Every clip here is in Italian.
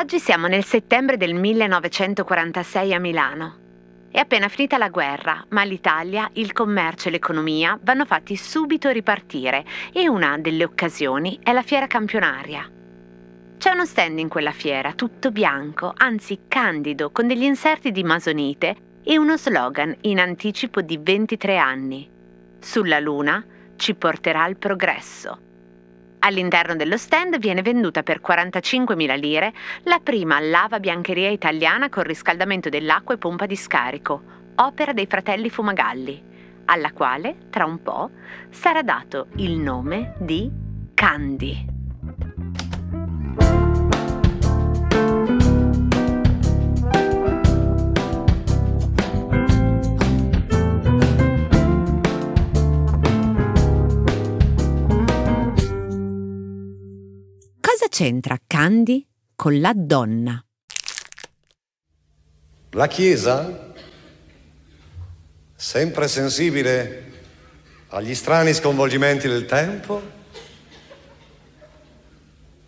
Oggi siamo nel settembre del 1946 a Milano. È appena finita la guerra, ma l'Italia, il commercio e l'economia vanno fatti subito ripartire e una delle occasioni è la fiera campionaria. C'è uno stand in quella fiera, tutto bianco, anzi candido, con degli inserti di masonite e uno slogan in anticipo di 23 anni. Sulla Luna ci porterà il progresso. All'interno dello stand viene venduta per 45.000 lire la prima lava biancheria italiana con riscaldamento dell'acqua e pompa di scarico, opera dei fratelli Fumagalli, alla quale, tra un po', sarà dato il nome di Candy. C'entra Candy con la donna? La Chiesa, sempre sensibile agli strani sconvolgimenti del tempo,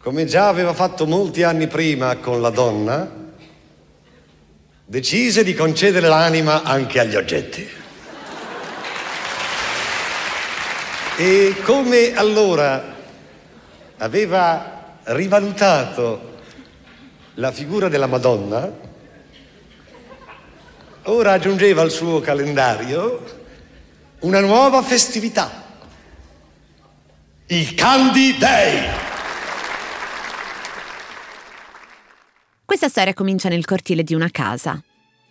come già aveva fatto molti anni prima con la donna, decise di concedere l'anima anche agli oggetti. E come allora aveva rivalutato la figura della Madonna, ora aggiungeva al suo calendario una nuova festività, il Candy Day. Questa storia comincia nel cortile di una casa.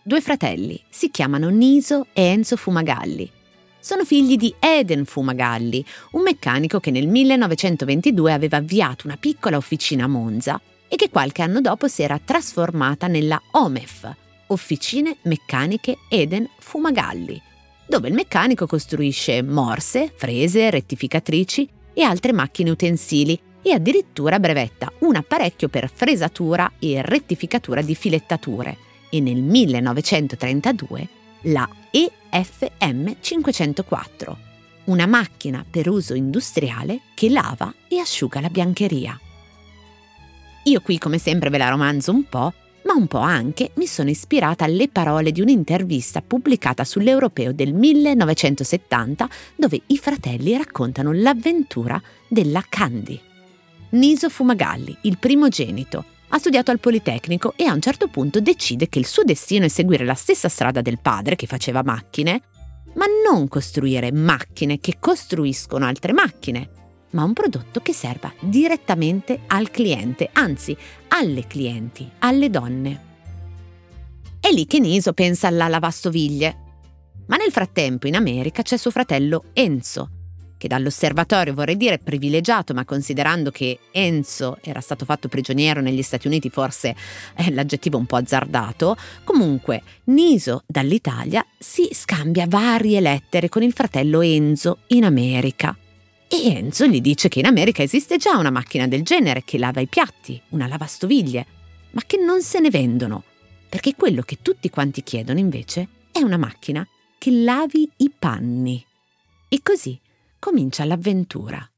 Due fratelli, si chiamano Niso e Enzo Fumagalli sono figli di Eden Fumagalli, un meccanico che nel 1922 aveva avviato una piccola officina a Monza e che qualche anno dopo si era trasformata nella OMEF, Officine Meccaniche Eden Fumagalli, dove il meccanico costruisce morse, frese, rettificatrici e altre macchine utensili e addirittura brevetta un apparecchio per fresatura e rettificatura di filettature. E nel 1932 la EFM 504, una macchina per uso industriale che lava e asciuga la biancheria. Io qui come sempre ve la romanzo un po', ma un po' anche mi sono ispirata alle parole di un'intervista pubblicata sull'Europeo del 1970 dove i fratelli raccontano l'avventura della Candy. Niso Fumagalli, il primogenito, ha studiato al Politecnico e a un certo punto decide che il suo destino è seguire la stessa strada del padre che faceva macchine, ma non costruire macchine che costruiscono altre macchine, ma un prodotto che serva direttamente al cliente, anzi alle clienti, alle donne. È lì che Niso pensa alla lavastoviglie. Ma nel frattempo in America c'è suo fratello Enzo, che dall'osservatorio vorrei dire privilegiato, ma considerando che Enzo era stato fatto prigioniero negli Stati Uniti, forse è l'aggettivo un po' azzardato, comunque Niso dall'Italia si scambia varie lettere con il fratello Enzo in America. E Enzo gli dice che in America esiste già una macchina del genere che lava i piatti, una lavastoviglie, ma che non se ne vendono, perché quello che tutti quanti chiedono invece è una macchina che lavi i panni. E così comincia l'avventura.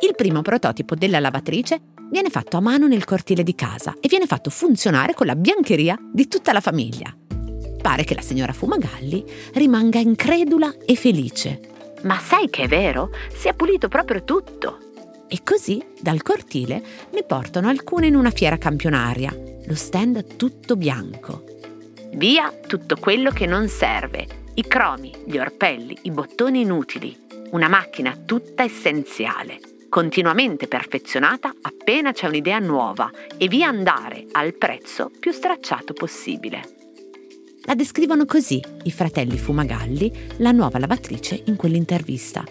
Il primo prototipo della lavatrice viene fatto a mano nel cortile di casa e viene fatto funzionare con la biancheria di tutta la famiglia. Pare che la signora Fumagalli rimanga incredula e felice. Ma sai che è vero? Si è pulito proprio tutto. E così dal cortile ne portano alcune in una fiera campionaria, lo stand tutto bianco. Via tutto quello che non serve, i cromi, gli orpelli, i bottoni inutili. Una macchina tutta essenziale, continuamente perfezionata appena c'è un'idea nuova e via andare al prezzo più stracciato possibile. La descrivono così i fratelli Fumagalli, la nuova lavatrice in quell'intervista.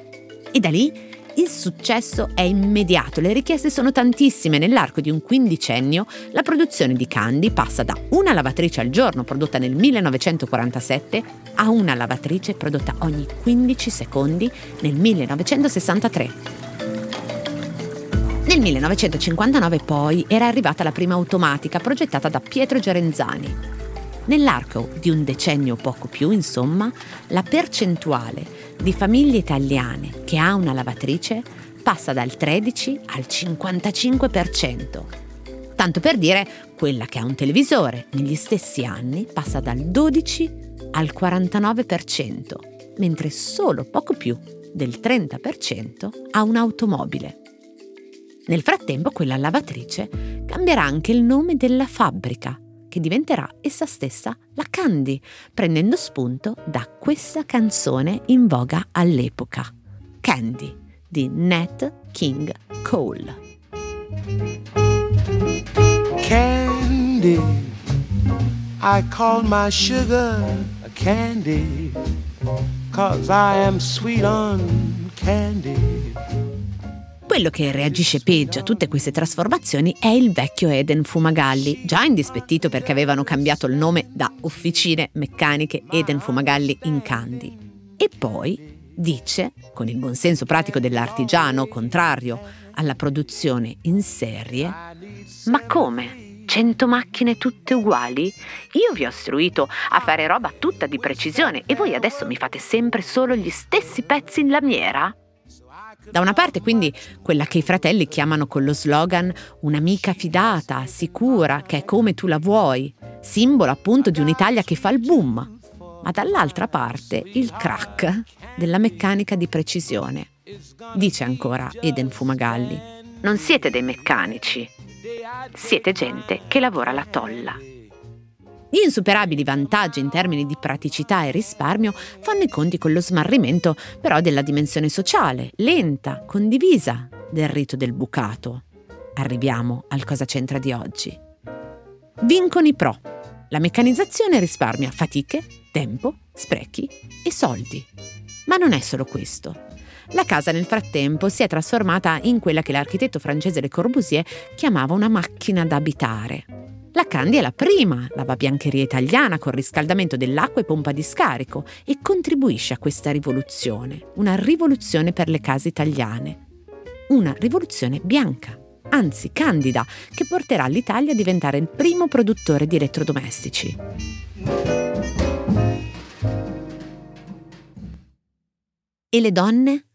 E da lì il successo è immediato, le richieste sono tantissime. Nell'arco di un quindicennio la produzione di Candy passa da una lavatrice al giorno prodotta nel 1947 a una lavatrice prodotta ogni 15 secondi nel 1963. Nel 1959 poi era arrivata la prima automatica progettata da Pietro Gerenzani. Nell'arco di un decennio o poco più, insomma, la percentuale di famiglie italiane che ha una lavatrice passa dal 13 al 55%. Tanto per dire, quella che ha un televisore negli stessi anni passa dal 12 al 49%, mentre solo poco più del 30% ha un'automobile. Nel frattempo quella lavatrice cambierà anche il nome della fabbrica, che diventerà essa stessa la Candy, prendendo spunto da questa canzone in voga all'epoca, Candy di Nat King Cole. Candy, I call my sugar candy, cause I am sweet on candy. Quello che reagisce peggio a tutte queste trasformazioni è il vecchio Eden Fumagalli, già indispettito perché avevano cambiato il nome da Officine Meccaniche Eden Fumagalli in Candy. E poi dice, con il buonsenso pratico dell'artigiano contrario alla produzione in serie, ma come? Cento macchine tutte uguali? Io vi ho istruito a fare roba tutta di precisione e voi adesso mi fate sempre solo gli stessi pezzi in lamiera? Da una parte quindi quella che i fratelli chiamano con lo slogan un'amica fidata, sicura, che è come tu la vuoi, simbolo appunto di un'Italia che fa il boom, ma dall'altra parte il crack della meccanica di precisione. Dice ancora Eden Fumagalli, non siete dei meccanici, siete gente che lavora la tolla. Gli insuperabili vantaggi in termini di praticità e risparmio fanno i conti con lo smarrimento però della dimensione sociale, lenta, condivisa del rito del bucato. Arriviamo al cosa c'entra di oggi. Vincono i pro. La meccanizzazione risparmia fatiche, tempo, sprechi e soldi. Ma non è solo questo. La casa nel frattempo si è trasformata in quella che l'architetto francese Le Corbusier chiamava una macchina da abitare. La Candy è la prima lavabiancheria italiana con riscaldamento dell'acqua e pompa di scarico e contribuisce a questa rivoluzione, una rivoluzione per le case italiane. Una rivoluzione bianca, anzi candida, che porterà l'Italia a diventare il primo produttore di elettrodomestici. E le donne?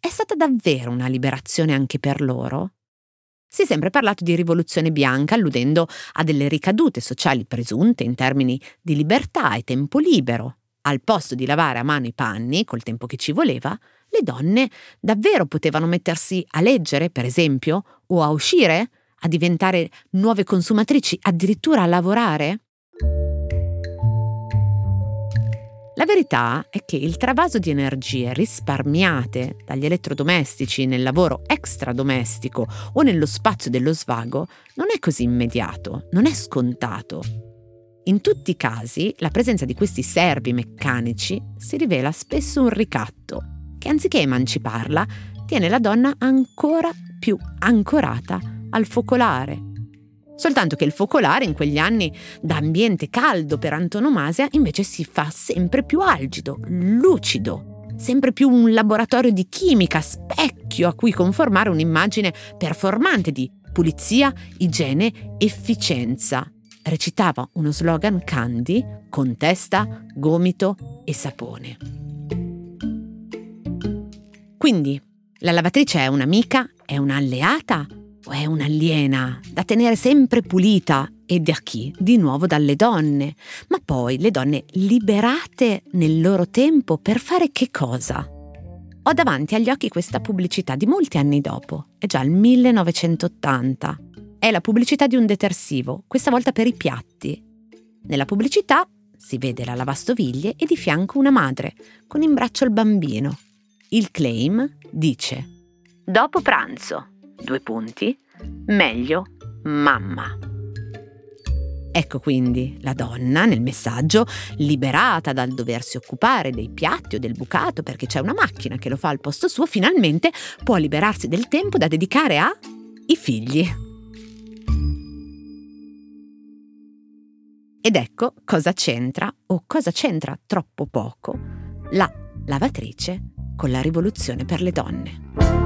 È stata davvero una liberazione anche per loro? Si è sempre parlato di rivoluzione bianca alludendo a delle ricadute sociali presunte in termini di libertà e tempo libero. Al posto di lavare a mano i panni, col tempo che ci voleva, le donne davvero potevano mettersi a leggere, per esempio, o a uscire, a diventare nuove consumatrici, addirittura a lavorare? La verità è che il travaso di energie risparmiate dagli elettrodomestici nel lavoro extradomestico o nello spazio dello svago non è così immediato, non è scontato. In tutti i casi la presenza di questi servi meccanici si rivela spesso un ricatto che anziché emanciparla tiene la donna ancora più ancorata al focolare, Soltanto che il focolare in quegli anni, da ambiente caldo per antonomasia, invece si fa sempre più algido, lucido, sempre più un laboratorio di chimica, specchio a cui conformare un'immagine performante di pulizia, igiene, efficienza. Recitava uno slogan Candy con testa, gomito e sapone. Quindi, la lavatrice è un'amica? È un'alleata? O è un'aliena da tenere sempre pulita e da chi? Di nuovo dalle donne. Ma poi le donne liberate nel loro tempo per fare che cosa? Ho davanti agli occhi questa pubblicità di molti anni dopo, è già il 1980. È la pubblicità di un detersivo, questa volta per i piatti. Nella pubblicità si vede la lavastoviglie e di fianco una madre, con in braccio il bambino. Il claim dice Dopo pranzo, due punti, meglio mamma. Ecco quindi la donna nel messaggio, liberata dal doversi occupare dei piatti o del bucato perché c'è una macchina che lo fa al posto suo, finalmente può liberarsi del tempo da dedicare a i figli. Ed ecco cosa c'entra o cosa c'entra troppo poco la lavatrice con la rivoluzione per le donne.